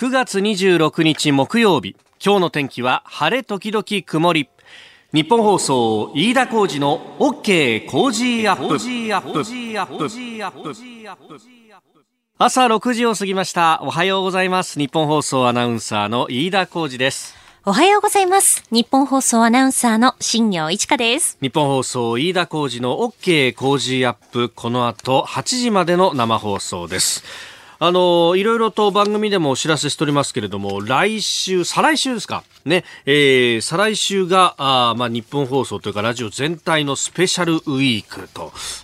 9月26日木曜日。今日の天気は晴れ時々曇り。日本放送飯田浩二の OK 工事アップ。朝6時を過ぎました。おはようございます。日本放送アナウンサーの飯田浩二です。おはようございます。日本放送アナウンサーの新業一華です。日本放送飯田浩二の OK 工事アップ。この後8時までの生放送ですあの、いろいろと番組でもお知らせしておりますけれども、来週、再来週ですか？ね、えー、再来週が、あまあ、日本放送というかラジオ全体のスペシャルウィーク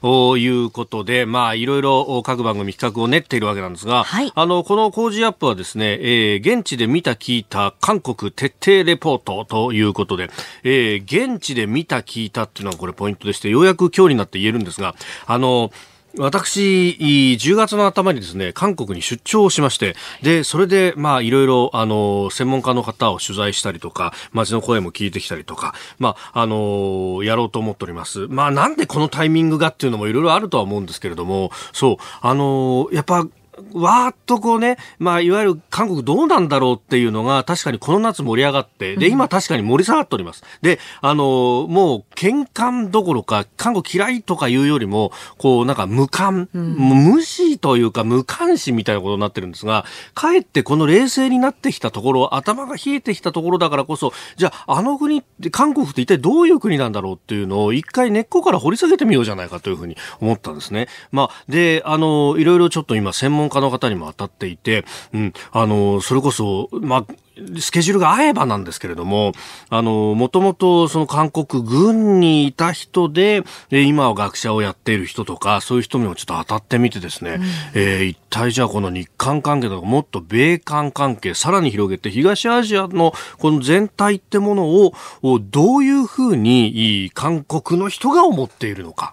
ということで、まあ、いろいろ各番組企画を練っているわけなんですが、はい、あの、この工事アップはですね、えー、現地で見た聞いた韓国徹底レポートということで、えー、現地で見た聞いたっていうのはこれポイントでして、ようやく今日になって言えるんですが、あの、私、10月の頭にですね、韓国に出張しまして、で、それで、まあ、いろいろ、あの、専門家の方を取材したりとか、街の声も聞いてきたりとか、まあ、あの、やろうと思っております。まあ、なんでこのタイミングがっていうのもいろいろあるとは思うんですけれども、そう、あの、やっぱ、わーっとこうね、まあ、いわゆる韓国どうなんだろうっていうのが、確かにこの夏盛り上がって、で、今確かに盛り下がっております。で、あの、もう、喧嘩どころか、韓国嫌いとかいうよりも、こう、なんか無感、うん、無視というか無関心みたいなことになってるんですが、かえってこの冷静になってきたところ、頭が冷えてきたところだからこそ、じゃあ、あの国って、韓国って一体どういう国なんだろうっていうのを、一回根っこから掘り下げてみようじゃないかというふうに思ったんですね。まあ、で、あの、いろいろちょっと今、専門家の方にも当たっていて、うん、あの、それこそ、まあ、スケジュールが合えばなんですけれども、あの、もともとその韓国軍にいた人で、今は学者をやっている人とか、そういう人にもちょっと当たってみてですね、うん、えー、一体じゃあこの日韓関係とかもっと米韓関係、さらに広げて東アジアのこの全体ってものを、どういうふうに韓国の人が思っているのか。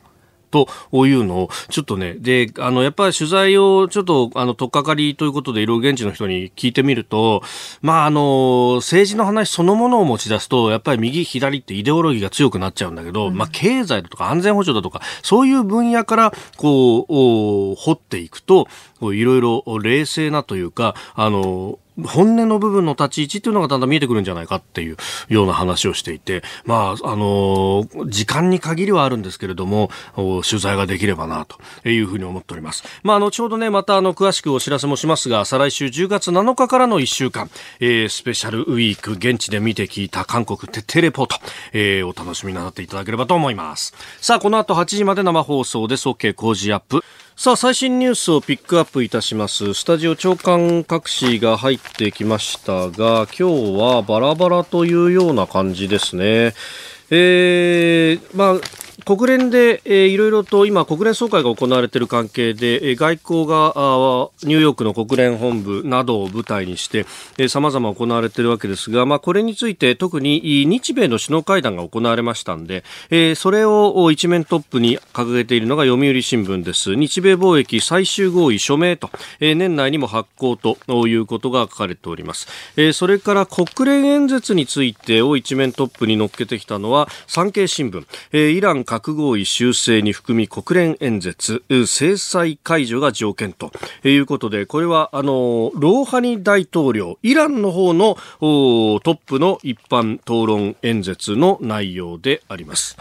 というのを、ちょっとね、で、あの、やっぱり取材をちょっと、あの、とっかかりということで、いろいろ現地の人に聞いてみると、まあ、あの、政治の話そのものを持ち出すと、やっぱり右、左ってイデオロギーが強くなっちゃうんだけど、うん、まあ、経済だとか安全保障だとか、そういう分野から、こう、掘っていくと、いろいろ冷静なというか、あの、本音の部分の立ち位置っていうのがだんだん見えてくるんじゃないかっていうような話をしていて、まあ、あの時間に限りはあるんですけれども、取材ができればな、というふうに思っております。まあ、後ほどね、またあの、詳しくお知らせもしますが、再来週10月7日からの1週間、えー、スペシャルウィーク、現地で見て聞いた韓国徹底レポート、えー、お楽しみになっていただければと思います。さあ、この後8時まで生放送です。OK 工事アップ。さあ、最新ニュースをピックアップいたします。スタジオ長官隠しが入ってきましたが、今日はバラバラというような感じですね。えー、まあ、国連で、えー、いろいろと今、国連総会が行われている関係で、えー、外交がニューヨークの国連本部などを舞台にしてさまざま行われているわけですが、まあ、これについて特に日米の首脳会談が行われましたんで、えー、それを一面トップに掲げているのが読売新聞です。日米貿易最終合意署名と、えー、年内にも発行ということが書かれております。えー、それから国連演説についてを一面トップに乗っけてきたのは産経新聞、えー、イラン核合意修正に含み国連演説制裁解除が条件ということでこれはあのローハニ大統領イランの方のトップの一般討論演説の内容であります。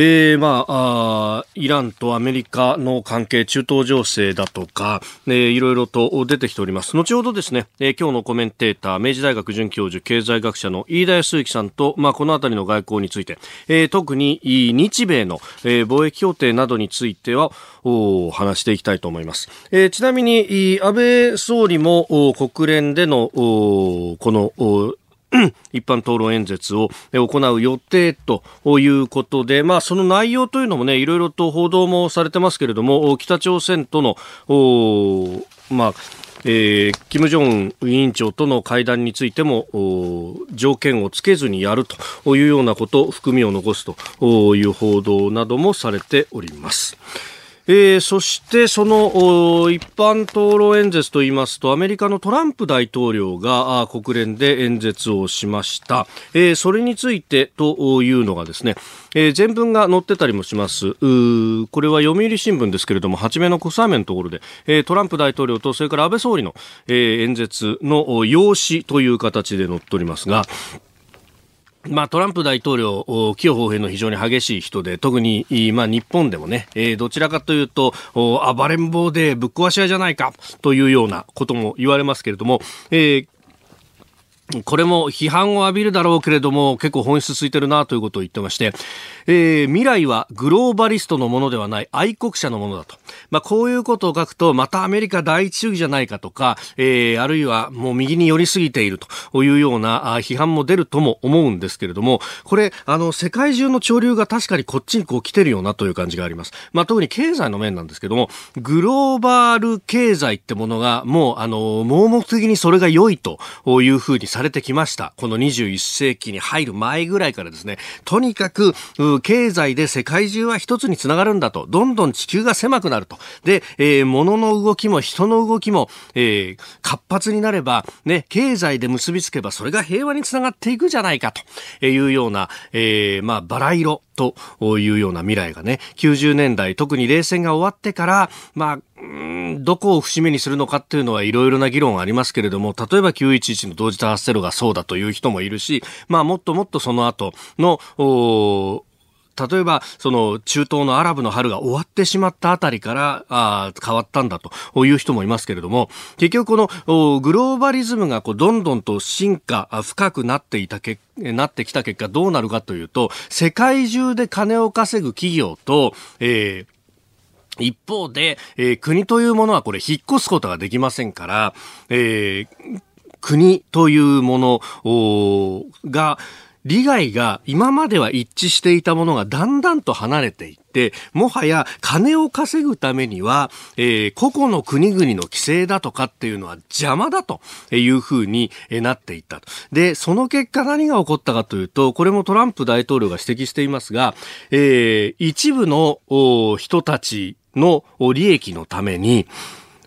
えー、まあイランとアメリカの関係、中東情勢だとか、えー、いろいろと出てきております。後ほどですね、えー、今日のコメンテーター、明治大学准教授、経済学者の飯田康之さんと、まあ、このあたりの外交について、えー、特に日米の、えー、貿易協定などについては、お話していきたいと思います。えー、ちなみに、安倍総理も国連でのこの一般討論演説を行う予定ということで、まあ、その内容というのもね、いろいろと報道もされてますけれども、北朝鮮との、まあ、えー、金正恩委員長との会談についても条件をつけずにやるというようなこと、含みを残すという報道などもされております。えー、そしてその一般討論演説といいますとアメリカのトランプ大統領が国連で演説をしました、えー、それについてというのがですね、えー、全文が載ってたりもします。これは読売新聞ですけれども初めの小雨のところで、えー、トランプ大統領とそれから安倍総理の、えー、演説の用紙という形で載っておりますがまあ、トランプ大統領、起用法変の非常に激しい人で、特に、まあ、日本でもね、えー、どちらかというと、暴れん坊でぶっ壊し屋じゃないか、というようなことも言われますけれども、えーこれも批判を浴びるだろうけれども結構本質ついてるなということを言ってまして、えー、未来はグローバリストのものではない愛国者のものだと。まあ、こういうことを書くと、またアメリカ第一主義じゃないかとか、えー、あるいはもう右に寄りすぎているというような批判も出るとも思うんですけれども、これ、あの、世界中の潮流が確かにこっちにこう来てるようなという感じがあります。まあ、特に経済の面なんですけども、グローバル経済ってものがもう、あの、盲目的にそれが良いというふうにされてきました。この21世紀に入る前ぐらいからですね、とにかく、経済で世界中は一つにつながるんだと、どんどん地球が狭くなると。で、えー、物の動きも人の動きも、えー、活発になれば、ね、経済で結びつけばそれが平和につながっていくじゃないかというような、えー、まあ、バラ色というような未来がね、90年代、特に冷戦が終わってから、まあ、どこを節目にするのかっていうのはいろいろな議論ありますけれども、例えば911の同時多発テロがそうだという人もいるし、まあもっともっとその後の、例えば、その中東のアラブの春が終わってしまったあたりからあ変わったんだという人もいますけれども、結局このグローバリズムがこうどんどんと進化、深くなっていた結なってきた結果どうなるかというと、世界中で金を稼ぐ企業と、えー一方で、えー、国というものはこれ引っ越すことができませんから、えー、国というものが、利害が今までは一致していたものがだんだんと離れていって、もはや金を稼ぐためには、えー、個々の国々の規制だとかっていうのは邪魔だというふうになっていったで、その結果何が起こったかというと、これもトランプ大統領が指摘していますが、えー、一部の人たちの利益のために、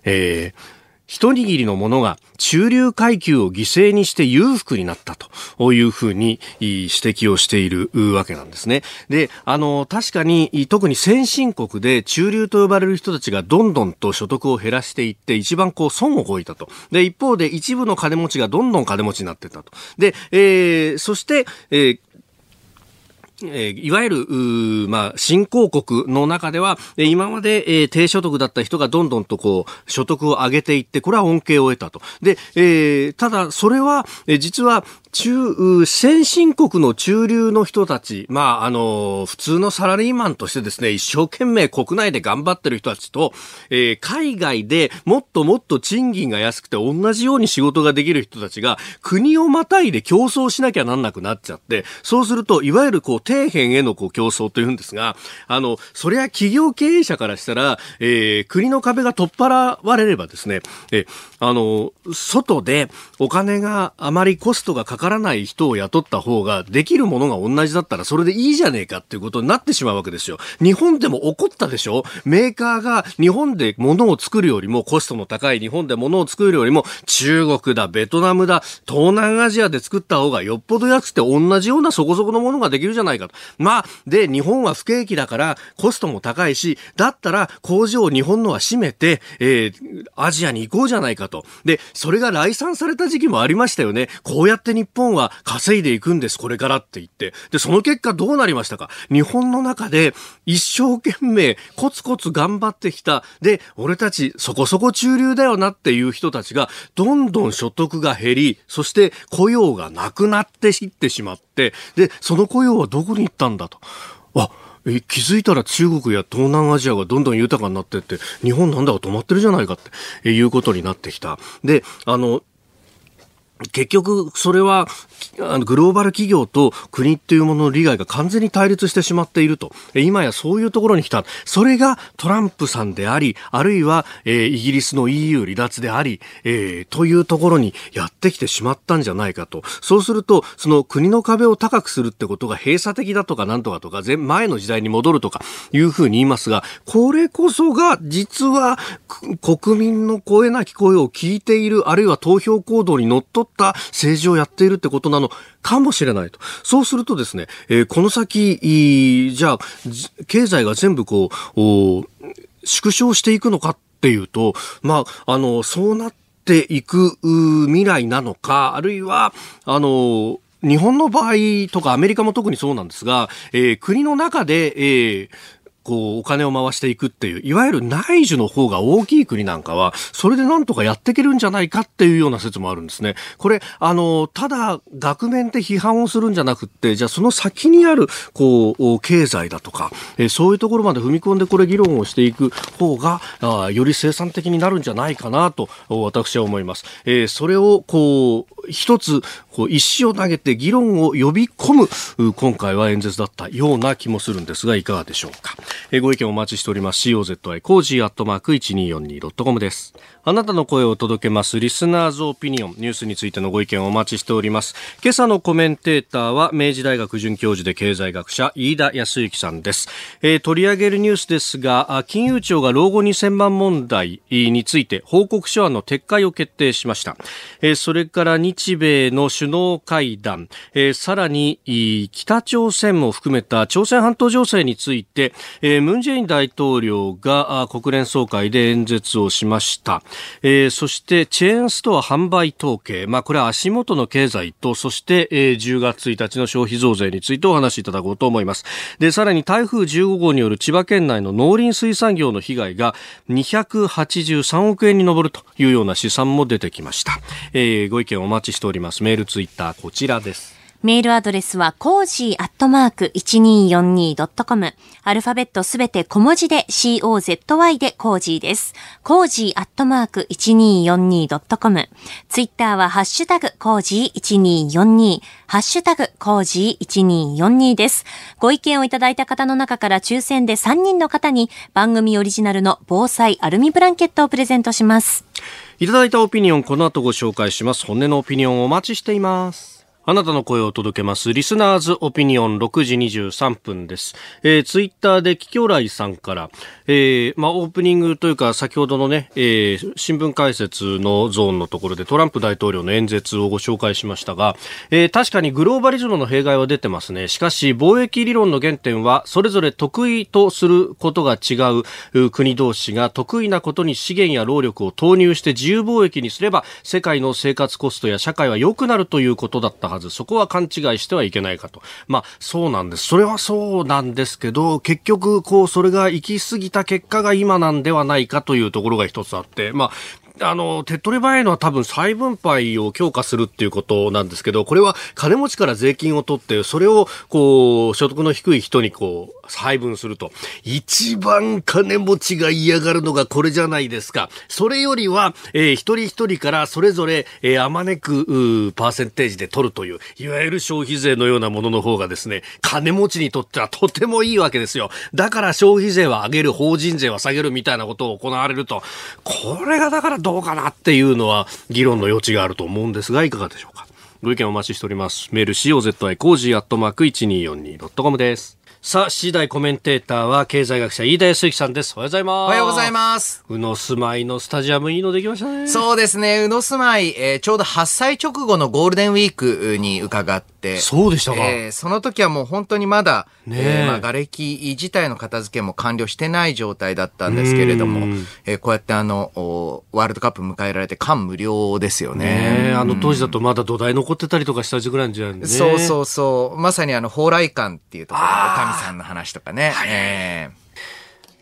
えー一握りの者が中流階級を犠牲にして裕福になったというふうに指摘をしているわけなんですね。で、あの、確かに特に先進国で中流と呼ばれる人たちがどんどんと所得を減らしていって一番こう損をこいたと。で、一方で一部の金持ちがどんどん金持ちになっていったと。で、えー、そして、えーえー、いわゆる、まあ、新興国の中では、今まで、えー、低所得だった人がどんどんとこう、所得を上げていって、これは恩恵を得たと。で、えー、ただ、それは、えー、実は、中、先進国の中流の人たち、まあ、あの、普通のサラリーマンとしてですね、一生懸命国内で頑張ってる人たちと、えー、海外でもっともっと賃金が安くて同じように仕事ができる人たちが、国をまたいで競争しなきゃなんなくなっちゃって、そうすると、いわゆるこう、底辺へのこう競争というんですが、あの、それは企業経営者からしたら、えー、国の壁が取っ払われればですね、えあの、外でお金があまりコストがかからない人を雇った方ができるものが同じだったらそれでいいじゃねえかっていうことになってしまうわけですよ。日本でも起こったでしょ？メーカーが日本で物を作るよりもコストの高い日本で物を作るよりも中国だ、ベトナムだ、東南アジアで作った方がよっぽど安くて同じようなそこそこのものができるじゃないかと。まあ、で、日本は不景気だからコストも高いし、だったら工場を日本のは閉めて、えー、アジアに行こうじゃないかと。とで、それが来産された時期もありましたよね。こうやって日本は稼いでいくんです、これからって言って。で、その結果どうなりましたか？日本の中で一生懸命コツコツ頑張ってきた。で、俺たちそこそこ中流だよなっていう人たちが、どんどん所得が減り、そして雇用がなくなっていってしまって、で、その雇用はどこに行ったんだと。あ、え気づいたら中国や東南アジアがどんどん豊かになってって、日本なんだか止まってるじゃないかっていうことになってきた。で、あの、結局、それはあのグローバル企業と国っていうものの利害が完全に対立してしまっていると。今やそういうところに来た。それがトランプさんであり、あるいは、えー、イギリスの EU 離脱であり、えー、というところにやってきてしまったんじゃないかと。そうすると、その国の壁を高くするってことが閉鎖的だとかなんとかとか、前の時代に戻るとかいうふうに言いますが、これこそが実は国民の声なき声を聞いている、あるいは投票行動にのっとった政治をやっているってことなのかもしれないと。そうするとですね、えー、この先、じゃあ、経済が全部こう、縮小していくのかっていうと、まあ、あの、そうなっていく未来なのか、あるいは、あの、日本の場合とかアメリカも特にそうなんですが、えー、国の中で、えー、こう、お金を回していくっていう、いわゆる内需の方が大きい国なんかは、それでなんとかやっていけるんじゃないかっていうような説もあるんですね。これ、あの、ただ、額面で批判をするんじゃなくって、じゃあその先にある、こう、経済だとか、えそういうところまで踏み込んでこれ議論をしていく方が、あより生産的になるんじゃないかなと、私は思います。えー、それを、こう、一つ、こう、石を投げて議論を呼び込む、今回は演説だったような気もするんですが、いかがでしょうか。えご意見お待ちしております。COZY コージーアットマーク 1242.com です。あなたの声を届けますリスナーズオピニオンニュースについてのご意見をお待ちしております。今朝のコメンテーターは明治大学准教授で経済学者飯田泰之さんです。えー、取り上げるニュースですが、金融庁が老後2000万問題について報告書案の撤回を決定しました。えー、それから日米の首脳会談、えー、さらに北朝鮮も含めた朝鮮半島情勢について、ムン・ジェイン大統領が国連総会で演説をしました。えー、そしてチェーンストア販売統計、まあ、これは足元の経済と、そして、えー、10月1日の消費増税についてお話しいただこうと思います。で、さらに台風15号による千葉県内の農林水産業の被害が283億円に上るというような試算も出てきました。えー、ご意見お待ちしております。メール、ツイッター、こちらです。メールアドレスは、コージーアットマーク 1242.com。アルファベットすべて小文字で COZY でコージーです。コージーアットマーク 1242.com。ツイッターは、ハッシュタグコージー1242。ハッシュタグコージー1242です。ご意見をいただいた方の中から抽選で3人の方に番組オリジナルの防災アルミブランケットをプレゼントします。いただいたオピニオン、この後ご紹介します。本音のオピニオンお待ちしています。あなたの声を届けます。リスナーズオピニオン6時23分です。えー、ツイッターでキキョライさんから、えー、まあ、オープニングというか、先ほどのね、えー、新聞解説のゾーンのところでトランプ大統領の演説をご紹介しましたが、えー、確かにグローバリズムの弊害は出てますね。しかし、貿易理論の原点は、それぞれ得意とすることが違う国同士が得意なことに資源や労力を投入して自由貿易にすれば、世界の生活コストや社会は良くなるということだったはず。そこは勘違いしてはいけないかと。まあ、そうなんです。それはそうなんですけど、結局、こう、それが行き過ぎた結果が今なんではないかというところが一つあって、まあ、あの、手っ取り早いのは多分再分配を強化するっていうことなんですけど、これは金持ちから税金を取って、それを、こう、所得の低い人にこう、配分すると。一番金持ちが嫌がるのがこれじゃないですか。それよりは、えー、一人一人からそれぞれ、えー、あまねく、パーセンテージで取るという、いわゆる消費税のようなものの方がですね、金持ちにとってはとてもいいわけですよ。だから消費税は上げる、法人税は下げるみたいなことを行われると、これがだからどうかなっていうのは、議論の余地があると思うんですが、いかがでしょうか。ご意見お待ちしております。メール COZY コージーアットマーク 1242.com です。さあ、次第コメンテーターは経済学者飯田泰之さんです。おはようございます。おはようございます。宇野住まいのスタジアムいいのできましたね。そうですね。宇野住まい、えー、ちょうど8歳直後のゴールデンウィークに伺って、そうでしたか。えー、その時はもう本当にまだ、ねえー、まあ、瓦礫自体の片付けも完了してない状態だったんですけれども、えー、こうやってあの、ワールドカップ迎えられて感無量ですよね。ねあの当時だとまだ土台残ってたりとかした時ぐらいじゃんね。そうそうそう。まさにあの、蓬莱館っていうところのおかみさんの話とかね。はい、えー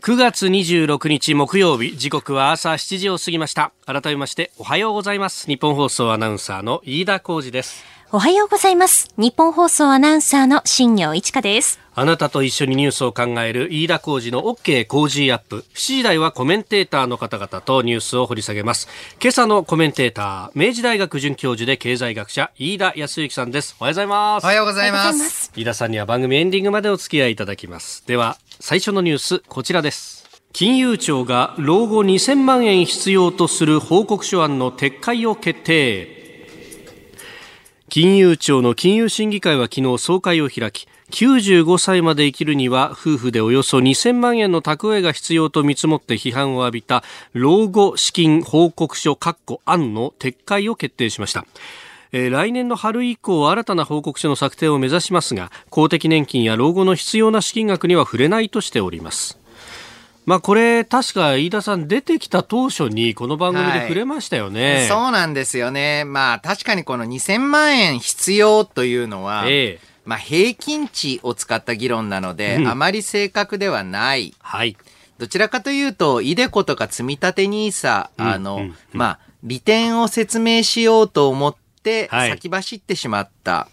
9月26日木曜日時刻は朝7時を過ぎました。改めましておはようございます。日本放送アナウンサーの飯田浩二ですおはようございます。日本放送アナウンサーの新業一華です。あなたと一緒にニュースを考える飯田浩二の OK 工事アップ。7時台はコメンテーターの方々とニュースを掘り下げます。今朝のコメンテーター、明治大学准教授で経済学者、飯田康之さんです。おはようございます。おはようございます。飯田さんには番組エンディングまでお付き合いいただきます。では、最初のニュース、こちらです。金融庁が老後2000万円必要とする報告書案の撤回を決定。金融庁の金融審議会は昨日総会を開き、95歳まで生きるには夫婦でおよそ2000万円の蓄えが必要と見積もって批判を浴びた老後資金報告書括弧案の撤回を決定しました。えー来年の春以降新たな報告書の策定を目指しますが公的年金や老後の必要な資金額には触れないとしておりますまあこれ確か飯田さん出てきた当初にこの番組ではい。触れましたよね、そうなんですよね。まあ確かにこの2000万円必要というのは、ええ。まあ平均値を使った議論なので、うん。あまり正確ではない。はい。どちらかというと、イデコとか積み立て NISA、あの、うんうん。まあ、利点を説明しようと思って、はい。先走ってしまった。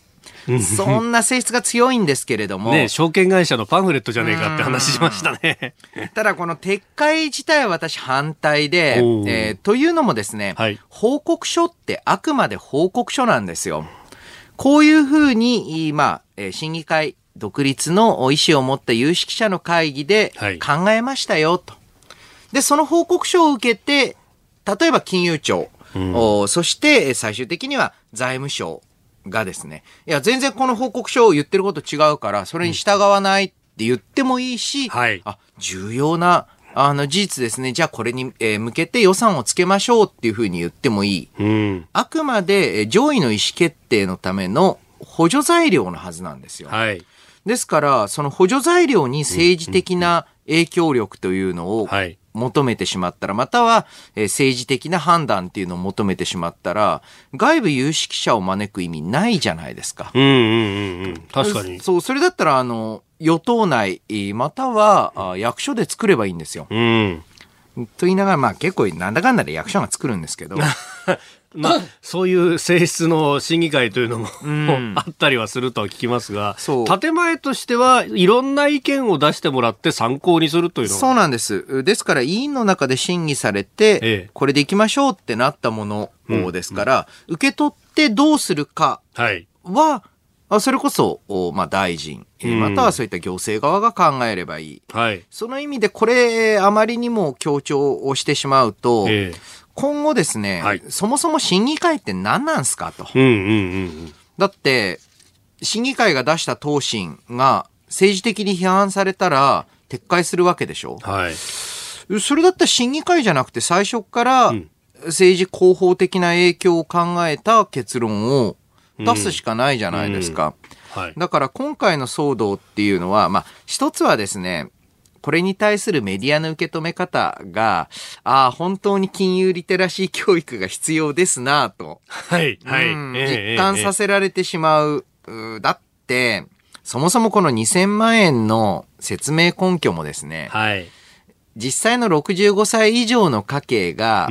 そんな性質が強いんですけれども、ね証券会社のパンフレットじゃねえかって話しましたね。ただこの撤回自体は私反対で、えーというのもですね、はい。報告書ってあくまで報告書なんですよ。こういうふうに、いまあ、えー審議会、独立の意思を持った有識者の会議ではい。考えましたよ、と。で、その報告書を受けて、例えば金融庁、おそしてえー最終的には財務省がですね、いや、全然この報告書を言ってること違うから、それに従わないって言ってもいいし、はいあ、重要な、あの、事実ですね。じゃあこれに、えー向けて予算をつけましょうっていうふうに言ってもいい。うんあくまでえー上位の意思決定のための補助材料のはずなんですよ。はいですから、その補助材料に政治的な影響力というのをはい求めてしまったら、またはえー政治的な判断っていうのを求めてしまったら、外部有識者を招く意味ないじゃないですか。うんうんうんうん確かにそう、それだったら、あの、与党内、えーまたはあ役所で作ればいいんですよ。うんと言いながら、まあ結構なんだかんだで役所が作るんですけど、まあ、そういう性質の審議会というのも、んあったりはするとは聞きますが、そう建前としてはいろんな意見を出してもらって参考にするというのそうなんです。ですから委員の中で審議されて、ええこれでいきましょうってなったものですから、受け取ってどうするかはい。は、あそれこそ、おまあ大臣、またはそういった行政側が考えればいい。はい。その意味でこれ、あまりにも強調をしてしまうと、え今後ですね、はいそもそも審議会って何なんすかと。えうんうんうんだって、審議会が出した答申が政治的に批判されたら撤回するわけでしょうん。はい。それだったら審議会じゃなくて最初からん政治広報的な影響を考えた結論を出すしかないじゃないですか。はい。だから今回の騒動っていうのは、まあ一つはですね、これに対するメディアの受け止め方が、ああ、本当に金融リテラシー教育が必要ですなと。はい。はい。実感させられてしまう。うだって、そもそもこの2000万円の説明根拠もですね、はい。実際の65歳以上の家計が。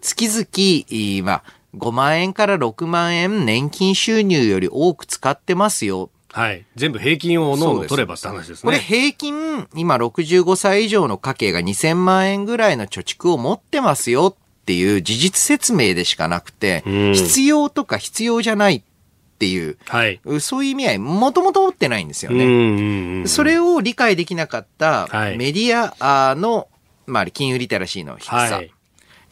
月々、まあ、5万円から6万円年金収入より多く使ってますよ。はい。全部平均をおのおの取ればって話ですね。これ平均、今65歳以上の家計が2000万円ぐらいの貯蓄を持ってますよっていう事実説明でしかなくて、うん必要とか必要じゃないっていう、はい。そういう意味合い、もともと持ってないんですよね。うんうんうん。それを理解できなかったはいメディアの、まあ、金融リテラシーの低さ。はい。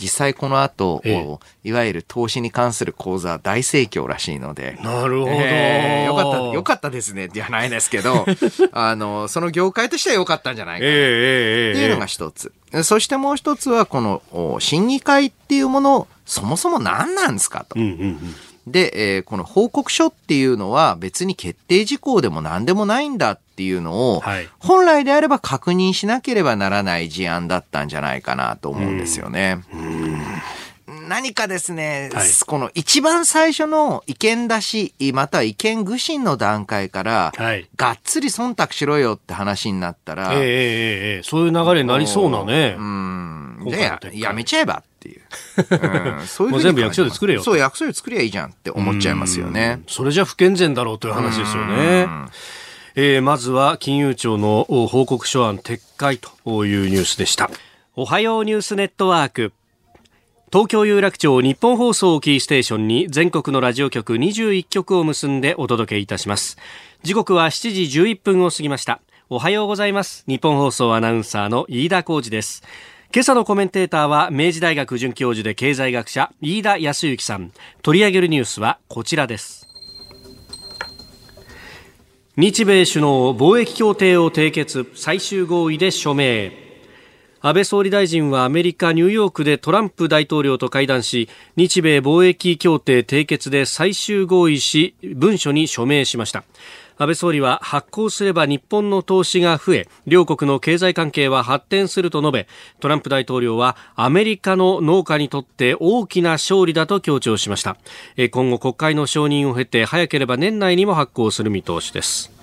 実際この後、ええおいわゆる投資に関する講座大盛況らしいので。なるほど。えーよかった、よかったですね、じゃないですけど、あの、その業界としては良かったんじゃないかなえっていうのが一つ。そしてもう一つは、この、お審議会っていうもの、そもそも何なんですかとうん。うんうん。で、えーこの報告書っていうのは別に決定事項でも何でもないんだっていうのを、はい本来であれば確認しなければならない事案だったんじゃないかなと思うんですよね。何かですね、はいこの一番最初の意見出し、または意見愚信の段階から、はい。がっつり忖度しろよって話になったら、ええええええそういう流れになりそうなね。うんじゃあややめちゃえばっていう。うん、そういうふう全部役所で作れよとそう、役所で作りゃいいじゃんって思っちゃいますよね。それじゃ不健全だろうという話ですよね。えーまずは金融庁の報告書案撤回というニュースでした。おはようニュースネットワーク。東京有楽町日本放送をキーステーションに全国のラジオ局21局を結んでお届けいたします。時刻は7時11分を過ぎました。おはようございます。日本放送アナウンサーの飯田浩二です。今朝のコメンテーターは明治大学准教授で経済学者飯田康之さん。取り上げるニュースはこちらです。日米首脳貿易協定を締結最終合意で署名。安倍総理大臣はアメリカ・ニューヨークでトランプ大統領と会談し日米貿易協定締結で最終合意し文書に署名しました。安倍総理は発行すれば日本の投資が増え両国の経済関係は発展すると述べトランプ大統領はアメリカの農家にとって大きな勝利だと強調しました。今後国会の承認を経て早ければ年内にも発行する見通しです。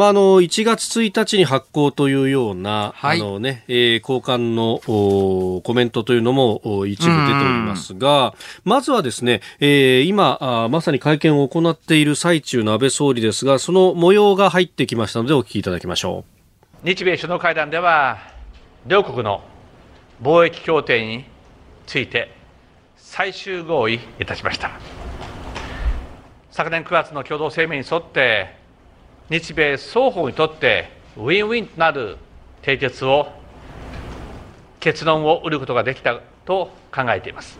まあ、あの1月1日に発行というような、はい。あのねえー交換のおコメントというのもお一部出ておりますが、まずはですね、えー今あまさに会見を行っている最中の安倍総理ですが、その模様が入ってきましたのでお聞きいただきましょ日米首脳会談では両国の貿易協定について最終合意いたしました。昨年9月の共同声明に沿って日米双方にとってウィンウィンとなる締結を結論を得ることができたと考えています。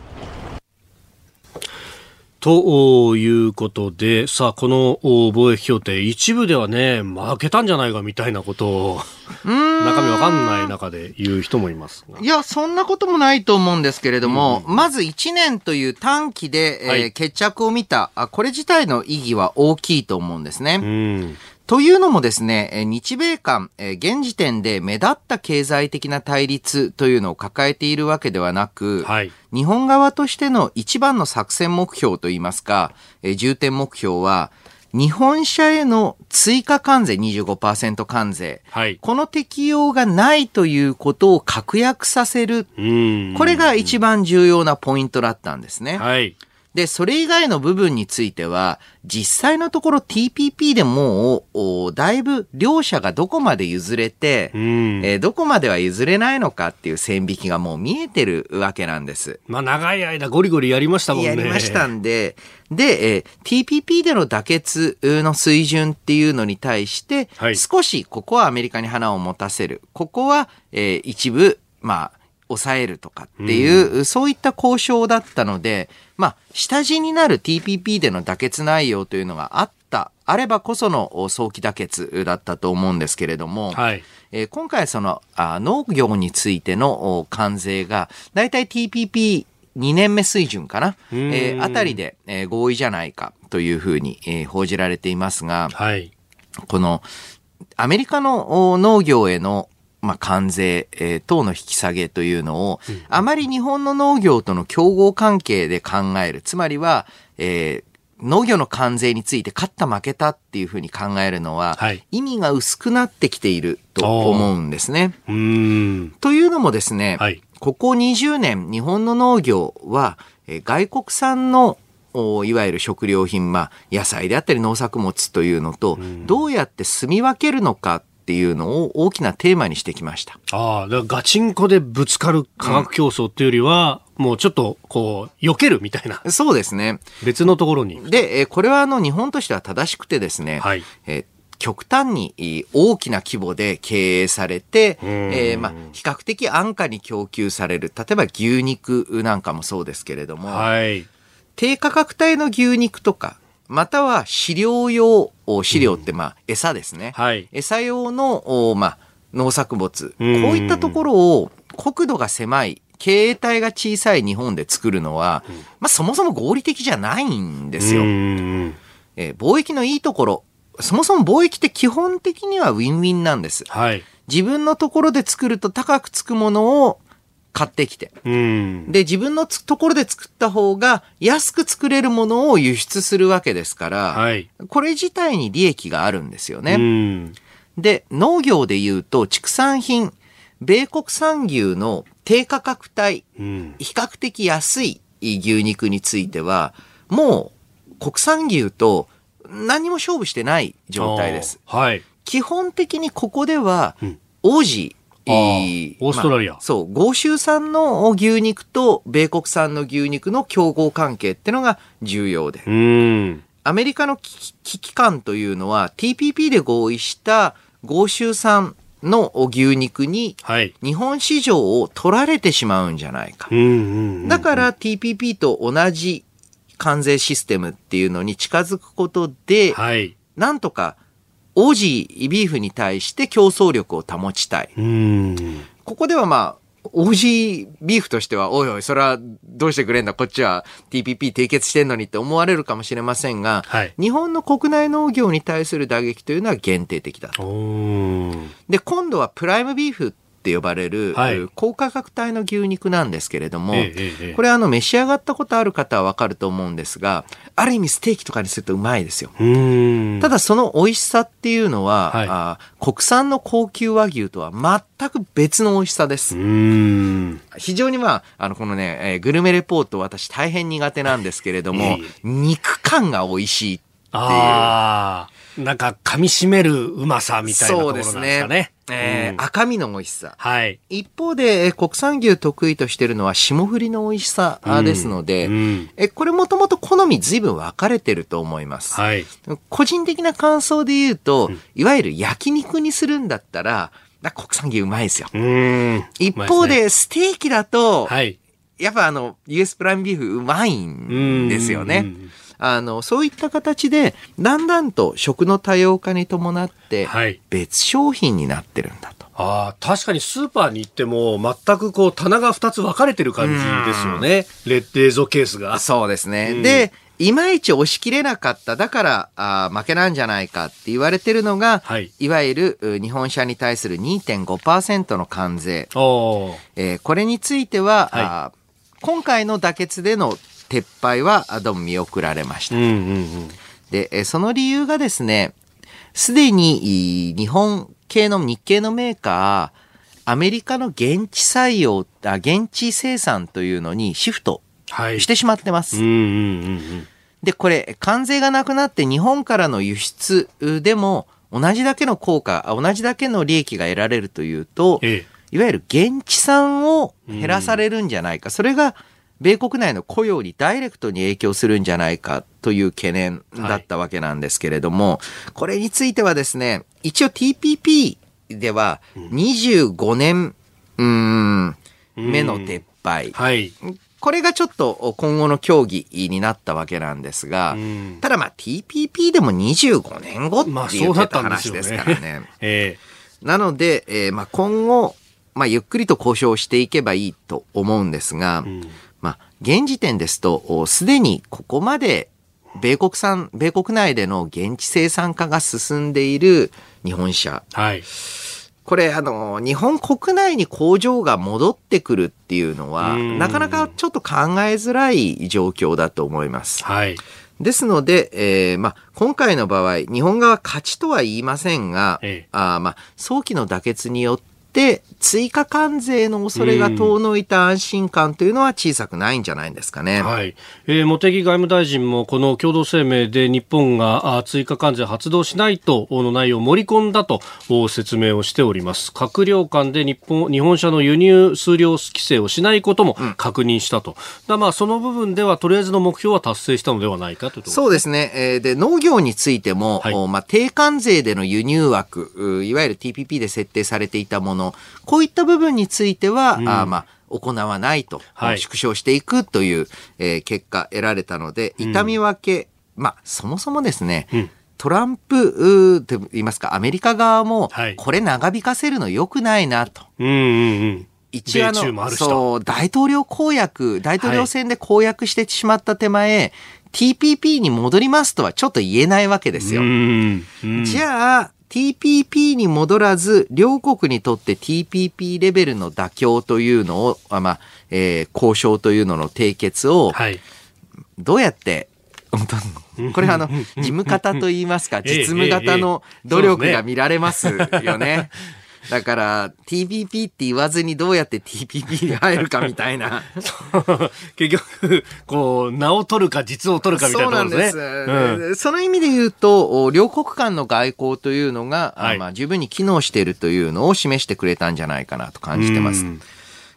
ということで、さあ、このお貿易協定、一部ではね、負けたんじゃないかみたいなことを、中身わかんない中で言う人もいますが。いや、そんなこともないと思うんですけれども、まず1年という短期で、えーはい。決着を見たあ、これ自体の意義は大きいと思うんですね。うん。というのもですね、えー日米間、えー現時点で目立った経済的な対立というのを抱えているわけではなく、はい。日本側としての一番の作戦目標といいますか、えー重点目標は、日本車への追加関税25%関税、はい。この適用がないということを確約させる。うん。これが一番重要なポイントだったんですね。はい。で、それ以外の部分については、実際のところ TPP でもう、おだいぶ両者がどこまで譲れて、うん。えーどこまでは譲れないのかっていう線引きがもう見えてるわけなんです。まあ、長い間ゴリゴリやりましたもんね。やりましたんで、で、えー TPP での妥結の水準っていうのに対して、はい少しここはアメリカに花を持たせる。ここは、えー一部、まあ、抑えるとかっていう、そういった交渉だったので、まあ、下地になる TPP での妥結内容というのがあった、あればこそのお早期妥結だったと思うんですけれども、はい。えー今回そのあ農業についてのお関税が、だいたい TPP2 年目水準かな、えーあたりで、えー合意じゃないかというふうに、えー報じられていますが、はい。このアメリカのお農業へのまあ、関税、えー等の引き下げというのを、あまり日本の農業との競合関係で考える。つまりは、えー農業の関税について勝った負けたっていうふうに考えるのは、はい。意味が薄くなってきていると思うんですね。というのもですね、はい。ここ20年、日本の農業は、えー外国産のおいわゆる食料品、まあ、野菜であったり農作物というのと、どうやって住み分けるのかっていうのを大きなテーマにしてきました。ああ、だからガチンコでぶつかる価格競争っていうよりは、もうちょっと、こう、避けるみたいな、そうですね。別のところに。で、えーこれはあの日本としては正しくてですね、はいえー極端にえー大きな規模で経営されて、んえーまあ、比較的安価に供給される、例えば牛肉なんかもそうですけれども、はい。低価格帯の牛肉とか、または飼料用、お飼料ってまあ餌ですね。はい。餌用の、おまあ、農作物。こううんいったところを国土が狭い、経営体が小さい日本で作るのは、まあそもそも合理的じゃないんですよ。えー貿易のいいところ、そもそも貿易って基本的にはウィンウィンなんです。はい。自分のところで作ると高くつくものを買ってきて、うん。で、自分のつところで作った方が安く作れるものを輸出するわけですから、はい。これ自体に利益があるんですよね。うん。で、農業で言うと畜産品、米国産牛の低価格帯、うん。比較的安い牛肉については、もう国産牛と何も勝負してない状態です。はい。基本的にここではうん、王子、あーオーストラリアまあそう、豪州産の牛肉と米国産の牛肉の競合関係ってのが重要で。うん。アメリカの危機感というのは TPP で合意した豪州産の牛肉にはい。日本市場を取られてしまうんじゃないか。だから TPP と同じ関税システムっていうのに近づくことで、はい。なんとかオージービーフに対して競争力を保ちたい。うん。ここではまあ、オージービーフとしては、おいおい、それはどうしてくれんだ、こっちは TPP 締結してんのにって思われるかもしれませんが、はい。日本の国内農業に対する打撃というのは限定的だと。で、今度はプライムビーフって呼ばれる、はい高価格帯の牛肉なんですけれども、ええこれあの召し上がったことある方はわかると思うんですが、ある意味ステーキとかにするとうまいですよ。うん。ただその美味しさっていうのは、はいあ国産の高級和牛とは全く別の美味しさです。うん。非常にまあ、あの、このね、えーグルメレポート私大変苦手なんですけれども、肉感が美味しいっていう。なんか噛み締めるうまさみたいなところなんですかね。えーうん赤身の美味しさ。はい。一方で、えー国産牛得意としてるのは霜降りの美味しさあですので、うん。えこれもともと好み随分分かれてると思います。はい。個人的な感想で言うと、いわゆる焼肉にするんだったら、な国産牛うまいですよ。うん。一方で、ステーキだと、はい。やっぱあの、US プライムビーフうまいんですよねうんうんうん。あの、そういった形で、だんだんと食の多様化に伴って、はい。別商品になってるんだと。ああ、確かにスーパーに行っても、全くこう、棚が2つ分かれてる感じですよね。レ冷蔵ケースが。そうですね。うんで、いまいち押し切れなかった、だからあー負けなんじゃないかって言われてるのが、はい。いわゆるう日本車に対する2.5%の関税。おーえーこれについては、はい今回の妥結での撤廃はあどうも見送られました。うんうんうん。で、えーその理由がですね、すでにい日本系の日系のメーカー、アメリカの現地採用、あ現地生産というのにシフトはい。してしまってます。うんうんうんうん。で、これ、関税がなくなって日本からの輸出でも同じだけの効果、あ同じだけの利益が得られるというと、ええ。いわゆる現地産を減らされるんじゃないか。それが、米国内の雇用にダイレクトに影響するんじゃないかという懸念だったわけなんですけれども、これについてはですね、一応 TPP では25年、うーん、目の撤廃。はい。これがちょっと今後の協議になったわけなんですが、うんただまあ TPP でも25年後ってまあ言ってた話ですね。からね。えなので、えーまあ今後、まあゆっくりと交渉していけばいいと思うんですが、え。うんまあ現時点ですと、おすでにここまで米国産、米国内での現地生産化が進んでいる日本車。はい。これ、あの、日本国内に工場が戻ってくるっていうのは、うんなかなかちょっと考えづらい状況だと思います。はい。ですので、えーまあ、今回の場合、日本側勝ちとは言いませんが、ええあーまあ、早期の妥結によって、追加関税の恐れが遠のいた安心感というのは小さくないんじゃないんですかね。はい。えー、茂木外務大臣もこの共同声明で日本があ追加関税発動しないとの内容を盛り込んだとお説明をしております。閣僚間で日本、日本車の輸入数量規制をしないことも確認したと。だまあその部分ではとりあえずの目標は達成したのではないかというとそうですね。えーで、農業についても、はいおまあ、低関税での輸入枠、ういわゆる TPP で設定されていたもの、こういった部分については、うん。あーまあ、行わないと、はい。縮小していくという、えー結果得られたので、痛み分け、まあ、そもそもですね、うん。トランプ、と言いますか、アメリカ側もはい、これ長引かせるの良くないなと。うんうんうん。一応の、そう、大統領公約、大統領選で公約してしまった手前、TPP に戻りますとはちょっと言えないわけですよ。うんうん。じゃあ、TPP に戻らず、両国にとって TPP レベルの妥協というのを、あまあ、えー交渉というのの締結を、はい。どうやって、これあの、事務方と言いますか、ええ実務型の努力が見られますよね。だから TPP って言わずにどうやって TPP に入るかみたいな。結局、こう、名を取るか実を取るかみたいなところですね。そうなんです。その意味で言うと、両国間の外交というのが、はいまあ、十分に機能しているというのを示してくれたんじゃないかなと感じてますうん。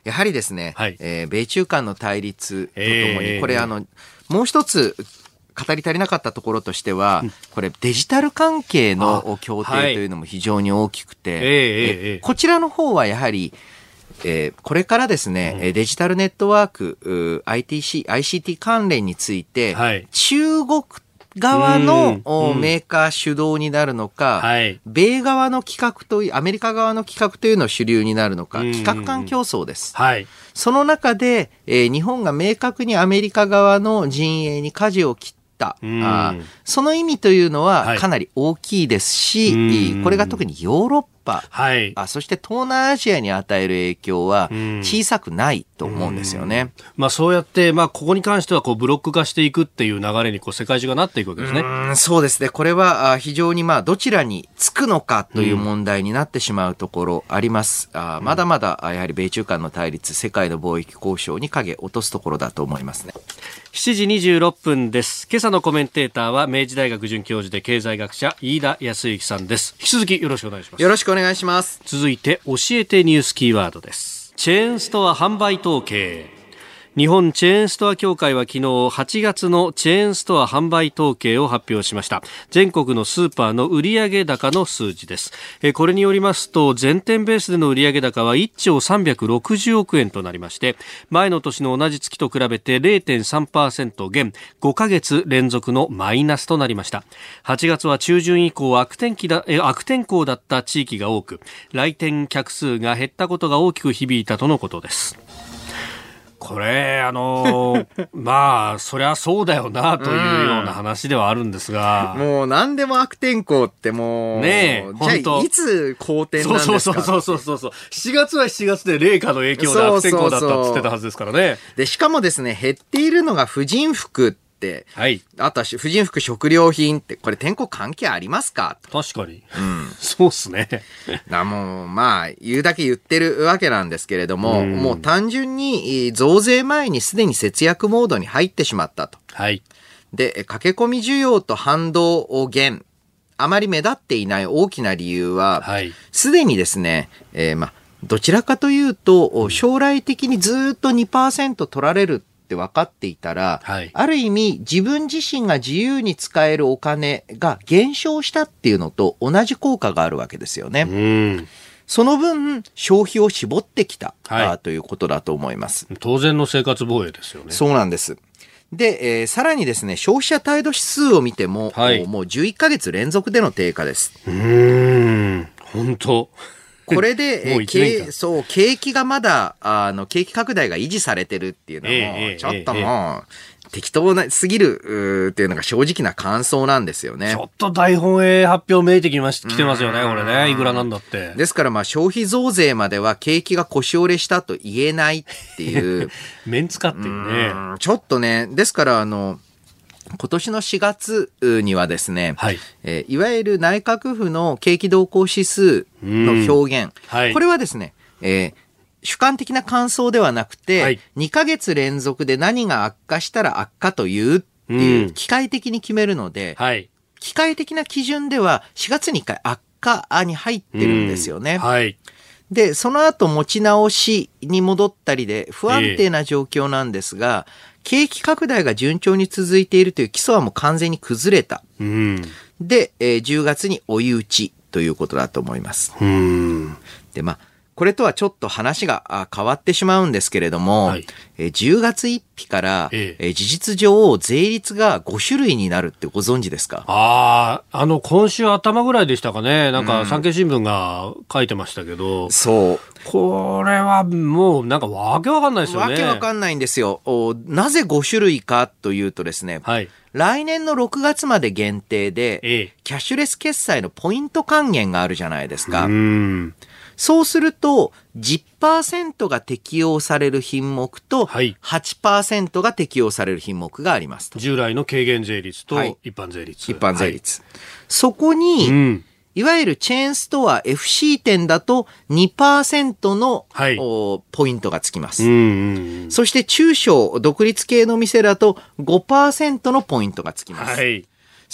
やはりですね、はいえー米中間の対立とともに、えーこれあの、もう一つ、語り足りなかったところとしては、これデジタル関係の協定とはいいうのも非常に大きくて、ええええええ。こちらの方はやはり、えーこれからですね、えーデジタルネットワーク、うー ITC、ICT 関連について、はい。中国側のメーカー主導になるのか、はい。米側の企画という、アメリカ側の企画というのを主流になるのか、うん企画間競争です。はい。その中で、えー日本が明確にアメリカ側の陣営に舵を切った。うん。あーその意味というのははい。かなり大きいですし、うん。これが特にヨーロッパ、はい。あそして東南アジアに与える影響はうん小さくないと思うんですよね。まあそうやって、まあここに関してはこうブロック化していくっていう流れにこう世界中がなっていくわけですね。うんそうですね。これはあ非常にまあどちらにつくのかという問題になってしまうところあります。あまだまだあやはり米中間の対立、世界の貿易交渉に影落とすところだと思いますね。7時26分です。今朝のコメンテーターは明治大学准教授で経済学者飯田康之さんです。引き続きよろしくお願いします。よろしくお願いします。続いて教えてニュースキーワードですチェーンストア販売統計日本チェーンストア協会は昨日8月のチェーンストア販売統計を発表しました。全国のスーパーの売上高の数字です。これによりますと全店ベースでの売上高は1兆360億円となりまして前の年の同じ月と比べて0.3%減5ヶ月連続のマイナスとなりました。8月は中旬以降悪天気だ悪天候だった地域が多く来店客数が減ったことが大きく響いたとのことです。これ、あのー まあ、そりゃそうだよな、というような話ではあるんですが。もう何でも悪天候ってもう、ねえ本当あいつ好天なんですか？そうそうそうそうそう。7月は7月で冷夏の影響で悪天候だったって言ってたはずですからね。で、しかもですね、減っているのが婦人服はい。あとは婦人服食料品って、これ天候関係ありますか？確かに。そうっすね。だもう、まあ、言うだけ言ってるわけなんですけれども、うんもう単純にえー増税前にすでに節約モードに入ってしまったと。はい。で、え駆け込み需要と反動減、あまり目立っていない大きな理由は、はい。すでにですね、えーまあ、どちらかというと、お将来的にずっと2%取られるって分かっていたら、はいある意味自分自身が自由に使えるお金が減少したっていうのと同じ効果があるわけですよね。うん。その分、消費を絞ってきた、はいということだと思います。当然の生活防衛ですよね。そうなんです。で、えーさらにですね、消費者態度指数を見ても、はいもう11ヶ月連続での低下です。うーん。本当これで、えそう、景気がまだ、あの、景気拡大が維持されてるっていうのも、ええええちょっともう、適当なすぎるっていうのが正直な感想なんですよねち。ょっと大本営発表めいてきまし、来てますよね、これね。いくらなんだって。ですからまあ消費増税までは景気が腰折れしたと言えないっていう、メンツかっていうね。うんちょっとね、ですからあの、今年の4月にはですね、はい。えーいわゆる内閣府の景気動向指数の表現、はい。これはですね、えー主観的な感想ではなくて、はい。2ヶ月連続で何が悪化したら悪化というっていうう、ん。機械的に決めるので、はい。機械的な基準では4月に1回悪化に入ってるんですよね。うん。はい。で、その後持ち直しに戻ったりで不安定な状況なんですが、景気拡大が順調に続いているという基礎はもう完全に崩れた。うん。で、えー10月に追い打ちということだと思います。うん。で、まあ、これとはちょっと話があ変わってしまうんですけれども、はいえー10月1日から、えええー事実上税率が5種類になるってご存知ですか？ああ、あの、今週頭ぐらいでしたかね。なんか、産経新聞が書いてましたけど、そう。これはもう、なんかわけわかんないですよね。わけわかんないんですよ。おなぜ5種類かというとですね、はい。来年の6月まで限定で、ええ。キャッシュレス決済のポイント還元があるじゃないですか。うん。そうすると、10%が適用される品目と、はい8%が適用される品目がありますと。従来の軽減税率とはい一般税率。一般税率。そこに、はい。うん。いわゆるチェーンストア FC 店だと2%の、はいおポイントがつきます。そして中小独立系の店だと5%のポイントがつきます。はい。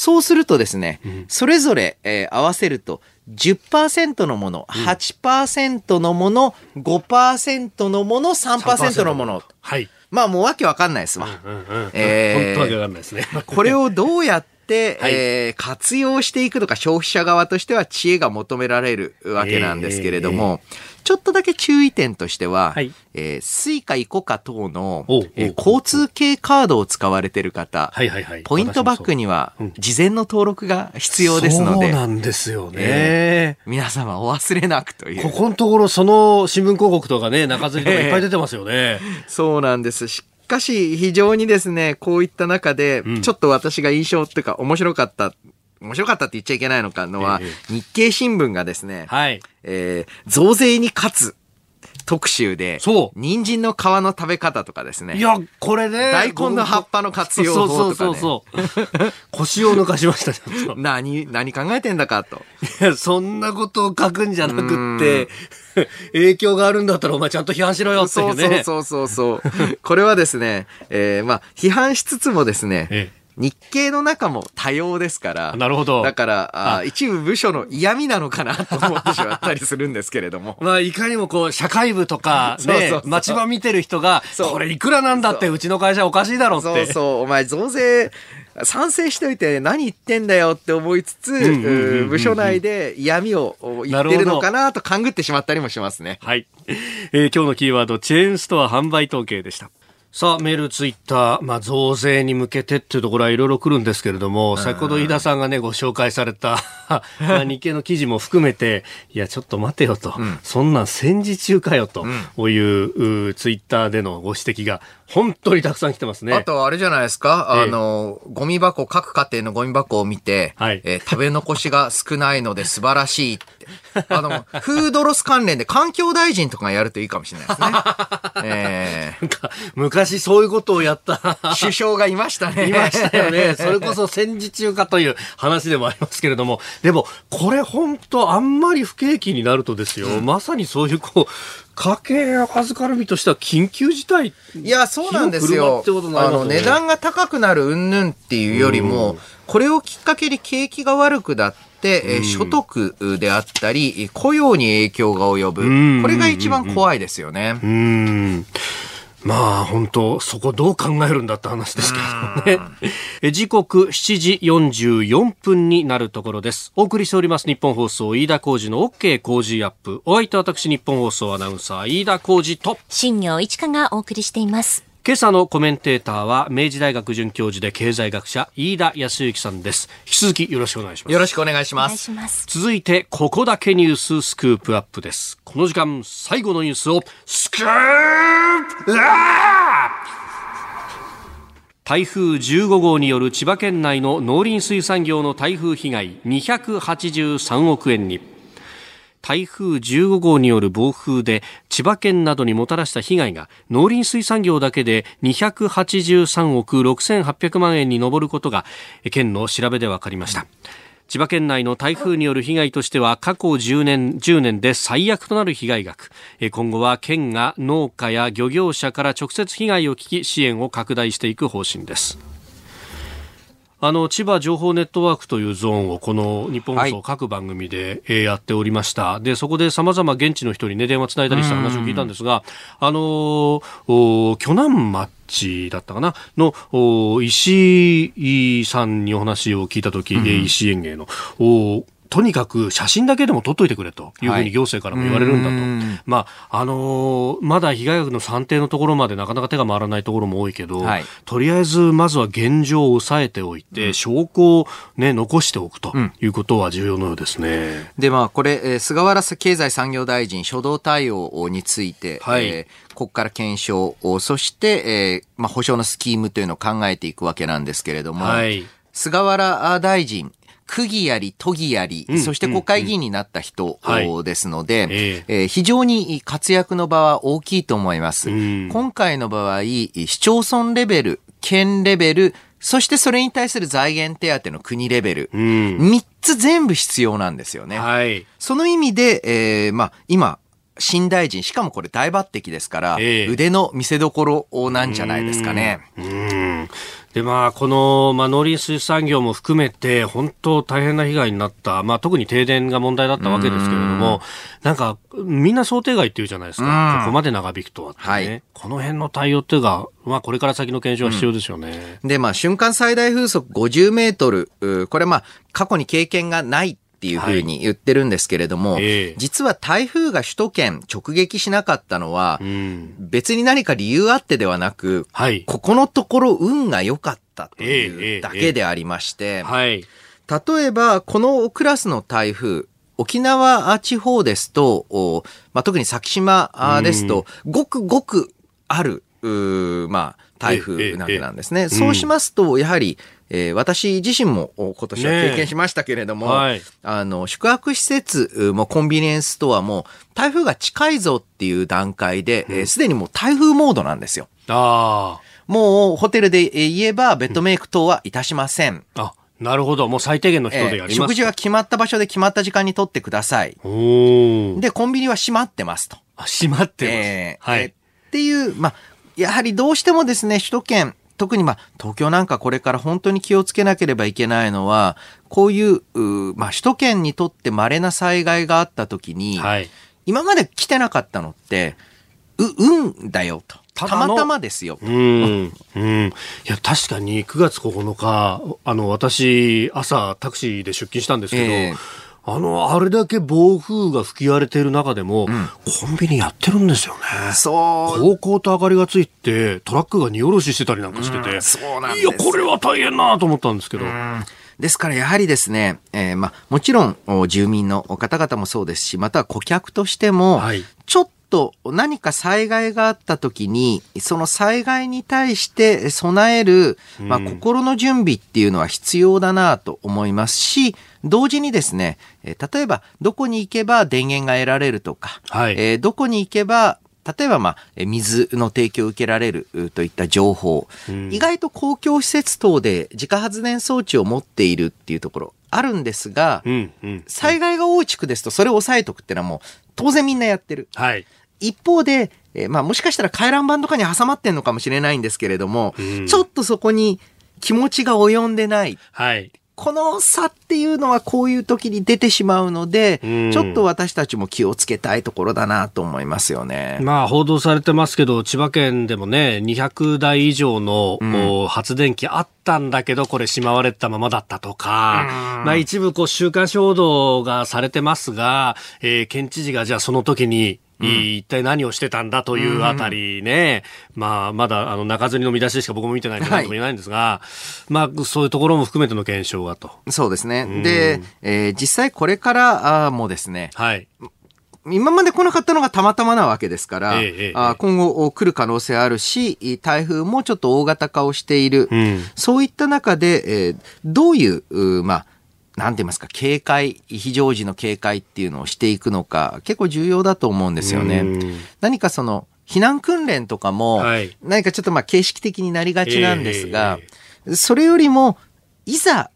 そうするとですね、それぞれ、えー合わせると10%のもの、8%のもの、5%のもの、3%のもの。はい。まあもうわけわかんないですわ。うんうん。えー本当わけわかんないですね。これをどうやって、はいえー活用していくのか消費者側としては知恵が求められるわけなんですけれども、ちょっとだけ注意点としては、はいえースイカイコカ等のえー交通系カードを使われてる方、はいはいはい。ポイントバックにはうん事前の登録が必要ですので、そうなんですよね。え皆様お忘れなくという。ここのところ、その新聞広告とかね、中吊りとかいっぱい出てますよね。そうなんです。しかし、非常にですね、こういった中で、んちょっと私が印象っていうか、面白かった、面白かったって言っちゃいけないのかのは、え日経新聞がですね、はい。えー増税に勝つ特集で、そう人参の皮の食べ方とかですね。いや、これね。大根の葉っぱの活用法とかねそうそうそうそう。腰を抜かしました、ちょっと。何、何考えてんだかと。いや、そんなことを書くんじゃなくって、影響があるんだったらお前ちゃんと批判しろよっていそううね。そうそうそうそう。これはですね、えーまあ、批判しつつもですね、え日経の中も多様ですから。なるほどだから、ああ一部部署の嫌味なのかなと思ってしまったりするんですけれども。まあ、いかにもこう、社会部とか ね町場見てる人が、これいくらなんだって、うちの会社おかしいだろうって。そうそう、お前増税、賛成しといて何言ってんだよって思いつつ、部署内で嫌味を言ってるのかなと勘ぐってしまったりもしますね。はい。えー今日のキーワード、チェーンストア販売統計でした。さあ、メール、ツイッター、まあ、増税に向けてっていうところはいろいろ来るんですけれども、先ほど飯田さんがね、ご紹介された、まあ、日経の記事も含めて、いや、ちょっと待てよと、そんなん戦時中かよと、こういううツイッターでのご指摘が、本当にたくさん来てますね。あと、あれじゃないですか、ええあの、ゴミ箱、各家庭のゴミ箱を見て、はいえー食べ残しが少ないので素晴らしいって。あの、フードロス関連で環境大臣とかがやるといいかもしれないですね。え なんか昔そういうことをやったー 首相がいましたね。いましたよね。それこそ戦時中かという話でもありますけれども。でも、これ本当あんまり不景気になるとですよ、まさにそういうこう、家計を預かる身としては緊急事態。いや、そうなんですよってことに。なりあの、値段が高くなる云々っていうよりも、これをきっかけに景気が悪くなって、えー所得であったり、雇用に影響が及んぶ。これが一番怖いですよねう。ーん。まあ本当そこどう考えるんだって話ですけどね。え時刻7時44分になるところです。お送りしております日本放送飯田浩二の OK 工事アップ。お相手は私日本放送アナウンサー飯田浩二と。新業一華がお送りしています。今朝のコメンテーターは明治大学准教授で経済学者飯田康之さんです。引き続きよろしくお願いします。よろしくお願いします。します。続いて、ここだけニューススクープアップです。この時間、最後のニュースを、スクープアップ台風15号による千葉県内の農林水産業の台風被害283億円に。台風15号による暴風で千葉県などにもたらした被害が農林水産業だけで283億6800万円に上ることが県の調べで分かりました。千葉県内の台風による被害としては過去10年 ,10 年で最悪となる被害額今後は県が農家や漁業者から直接被害を聞き支援を拡大していく方針ですあの千葉情報ネットワークというゾーンをこの日本放送各番組で、えーやっておりました。で、そこで様々現地の人にね、電話つないだりした話を聞いたんですが、あのーお巨南町だったかな？の、お石井さんにお話を聞いたとき、えー石井園芸の、おとにかく写真だけでも撮っといてくれというふうに行政からも言われるんだと。うんまあ、あのーまだ被害額の算定のところまでなかなか手が回らないところも多いけど、はいとりあえずまずは現状を抑えておいて、証拠をね、残しておくということは重要のようですね。で、まあ、これ、えー菅原経済産業大臣初動対応について、はいえーここから検証を、そして、えーまあ、保証のスキームというのを考えていくわけなんですけれども、はい。菅原大臣、区議やり、都議やり、うんそして国会議員になった人はいですので、ええー非常に活躍の場は大きいと思います。うん今回の場合、市町村レベル、県レベル、そしてそれに対する財源手当の国レベル。うん。3つ全部必要なんですよね。はい。その意味で、えーまあ、今、新大臣、しかもこれ大抜擢ですから、ええ腕の見せ所なんじゃないですかね。うん。で、まあ、この、まあ、農林水産業も含めて、本当大変な被害になった、まあ、特に停電が問題だったわけですけれども、なんか、みんな想定外っていうじゃないですうんか。ここまで長引くとはってね。はいこの辺の対応っていうか、まあ、これから先の検証は必要ですよね。で、まあ、瞬間最大風速50メートル、うこれまあ、過去に経験がないっていうふうに言ってるんですけれども、ええ実は台風が首都圏直撃しなかったのは、うん。別に何か理由あってではなく、はい。ここのところ運が良かったというだけでありまして、はい。例えば、このクラスの台風、沖縄地方ですと、おまあ、特に先島あですと、ごくごくある、まあ、台風なわけなんですね。えそうしますと、やはり、えー私自身もお今年は経験しましたけれども、はい。あの、宿泊施設もコンビニエンスストアも、台風が近いぞっていう段階で、えーすでにもう台風モードなんですよ。あもうホテルで言えば、ベッドメイク等はいたしません。あ。あ、なるほど。もう最低限の人でやりますと。食事は決まった場所で決まった時間に取ってください。で、コンビニは閉まってますと。あ、閉まってます。えーはいえー。っていう、まあ、やはりどうしてもですね、首都圏、特にまあ、東京なんかこれから本当に気をつけなければいけないのは、こういう、まあ、首都圏にとって稀な災害があった時に、はい。今まで来てなかったのって、う、運だよと。たたまたまですよ。うん。うん。いや、確かに9月9日、あの、私、朝タクシーで出勤したんですけど、ええあの、あれだけ暴風が吹き荒れている中でも、コンビニやってるんですよね。そう。高校と明かりがついて、トラックが荷下ろししてたりなんかしてて、そうなんいや、これは大変なと思ったんですけど。ですからやはりですね、えーまあ、もちろんお住民の方々もそうですし、または顧客としても、はいちょっと何か災害があった時に、その災害に対して備える、まあ、うん心の準備っていうのは必要だなと思いますし、同時にですね、えー例えばどこに行けば電源が得られるとか、はいえーどこに行けば例えば、まあ、えー水の提供を受けられるうといった情報、うん意外と公共施設等で自家発電装置を持っているっていうところあるんですが、うん、うん。災害が多い地区ですとそれを抑えとくってのはもう当然みんなやってる。はい。一方で、えーまあもしかしたら回覧板とかに挟まってんのかもしれないんですけれども、うんちょっとそこに気持ちが及んでない。はい。この差っていうのはこういう時に出てしまうので、うんちょっと私たちも気をつけたいところだなと思いますよね。まあ、報道されてますけど、千葉県でもね、200台以上の、お発電機あったんだけど、これしまわれたままだったとか、まあ一部こう週刊誌報道がされてますが、えー県知事がじゃあその時に、一体何をしてたんだというあたりね、まあ、まだ、あの、中継ぎの見出ししか僕も見てないんで何とも言えないんですが、まあ、そういうところも含めての検証がと。そうですね。で、えー実際これからもですね、はい。今まで来なかったのがたまたまなわけですから、ええええあー今後お来る可能性あるし、台風もちょっと大型化をしている。うん。そういった中で、えーどういう、まあ、なんて言いますか、警戒、非常時の警戒っていうのをしていくのか、結構重要だと思うんですよね。うん。何かその、避難訓練とかも、はい。何かちょっとまあ形式的になりがちなんですがえ、それよりも、いざ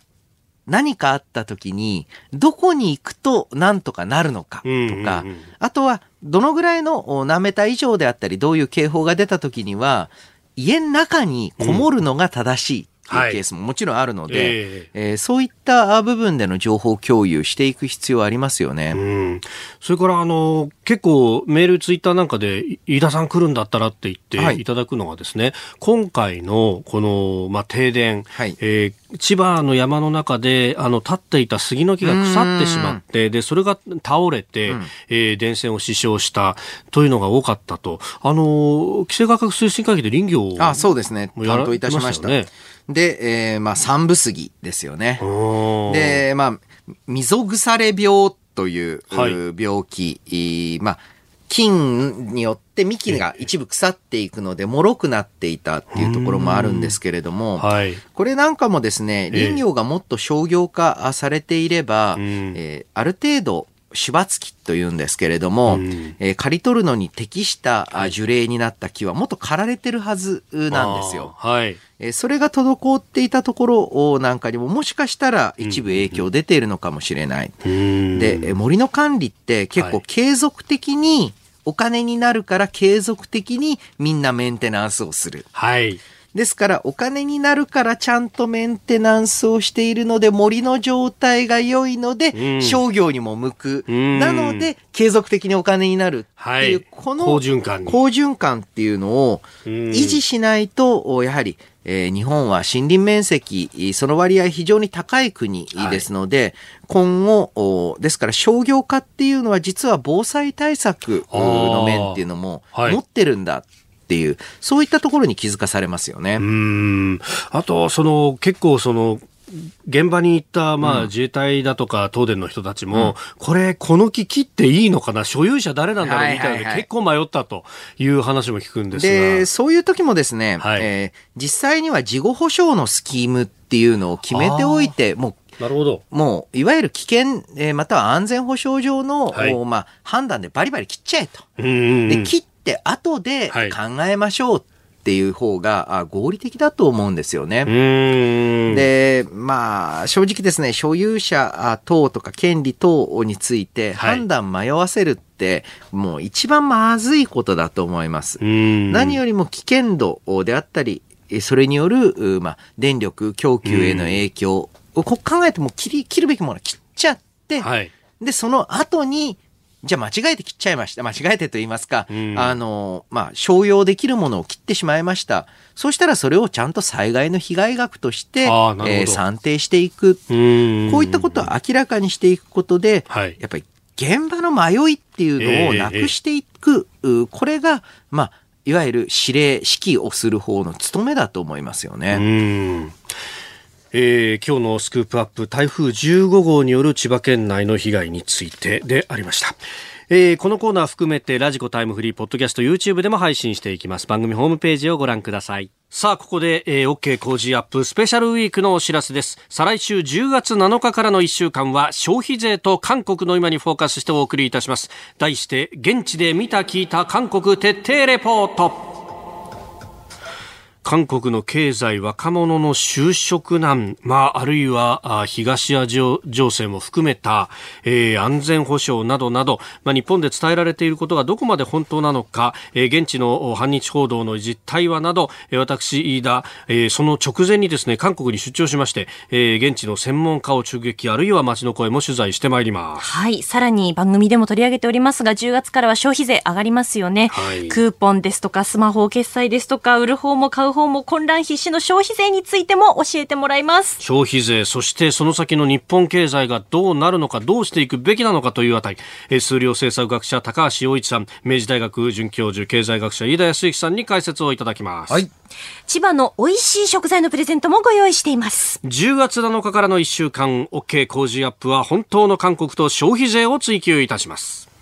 何かあった時に、どこに行くと何とかなるのかとか、うんうんうん。あとは、どのぐらいのお何メーター以上であったり、どういう警報が出た時には、家の中にこもるのが正しい。っていうケースももちろんあるので、えええーそういった部分での情報共有していく必要はありますよね。うん。それから、あの、結構メール、ツイッターなんかで、い飯田さん来るんだったらって言ってはいいただくのがですね、今回のこの、まあ、停電、はいえー千葉の山の中で、あの、立っていた杉の木が腐ってしまって、で、それが倒れて、うんえー電線を死傷したというのが多かったと。あの、規制価格推進会議で林業をあ、そうですね。担当いたしました。やりまで、えーまあ、三部杉ですよね。うんで、まあ、溝腐れ病という、はい。う病気、いまあ、菌によって幹が一部腐っていくので、脆くなっていたっていうところもあるんですけれども、はい。これなんかもですね、ええ。林業がもっと商業化されていれば、うん。えーある程度、種伐木というんですけれども、えー刈り取るのに適したあ樹齢になった木はもっと刈られてるはずなんですよ。はい。えーそれが滞っていたところなんかにももしかしたら一部影響出ているのかもしれない。で、えー森の管理って結構はい継続的にお金になるから継続的にみんなメンテナンスをする。はい。ですからお金になるからちゃんとメンテナンスをしているので森の状態が良いのでうん。商業にも向く。うん。なので継続的にお金になるっていう、はい。この好循環に。好循環っていうのをうん。維持しないと、おやはり、えー日本は森林面積、その割合非常に高い国ですので、今後、おですから商業化っていうのは実は防災対策の面っていうのも持ってるんだっていう、そういったところに気づかされますよね。うーん。あと、その、結構その、現場に行った、まあ、自衛隊だとか、東電の人たちも、これ、この木切っていいのかな？所有者誰なんだろう？みたいなはいはいはい結構迷ったという話も聞くんですが。で、そういう時もですね、はいえー実際には事後保障のスキームっていうのを決めておいて、もなるほど。う、もう、いわゆる危険、えーまたは安全保障上の、はいおまあ、判断でバリバリ切っちゃえと。うんうんうで、ん。切って後ではい考えましょうっていう方が、あ合理的だと思うんですよね。で、まあ、正直ですね、所有者あ等とか権利等についてはい判断迷わせるって、もう一番まずいことだと思います。うん何よりも危険度であったり、えそれによる、うまあ、電力供給への影響、こう考えても切り、切るべきものは切っちゃって、はい。で、その後に、じゃあ間違えて切っちゃいました。間違えてと言いますか、うんあの、まあ、商用できるものを切ってしまいました。そうしたらそれをちゃんと災害の被害額として、えー算定していく。うんこういったことを明らかにしていくことで、はいやっぱり現場の迷いっていうのをなくしていく、うこれが、まあ、いわゆる指令、指揮をする方の務めだと思いますよね。えー今日のスクープアップ台風15号による千葉県内の被害についてでありました。えーこのコーナー含めてラジコタイムフリーポッドキャスト YouTube でも配信していきます。番組ホームページをご覧ください。さあここで、えー、OK 工事アップスペシャルウィークのお知らせです。再来週10月7日からの1週間は消費税と韓国の今にフォーカスしてお送りいたします。題して現地で見た聞いた韓国徹底レポート。韓国の経済、若者の就職難、まあ、あるいは、あ東アジア情勢も含めた、えー安全保障などなど、まあ、日本で伝えられていることがどこまで本当なのか、えー現地のお反日報道の実態はなど、えー私、飯田、えーその直前にですね、韓国に出張しまして、えー現地の専門家を直撃、あるいは街の声も取材してまいります。はい。さらに番組でも取り上げておりますが、10月からは消費税上がりますよね。はいクーポンですとか、スマホ決済ですとか、売る方も買う方も混乱必至の消費税についても教えてもらいます。消費税、そしてその先の日本経済がどうなるのか、どうしていくべきなのかというあたり、えー数量政策学者高橋洋一さん、明治大学准教授経済学者飯田康之さんに解説をいただきます。はい。千葉の美味しい食材のプレゼントもご用意しています。10月7日からの1週間、OK 工事アップは本当の韓国と消費税を追求いたします。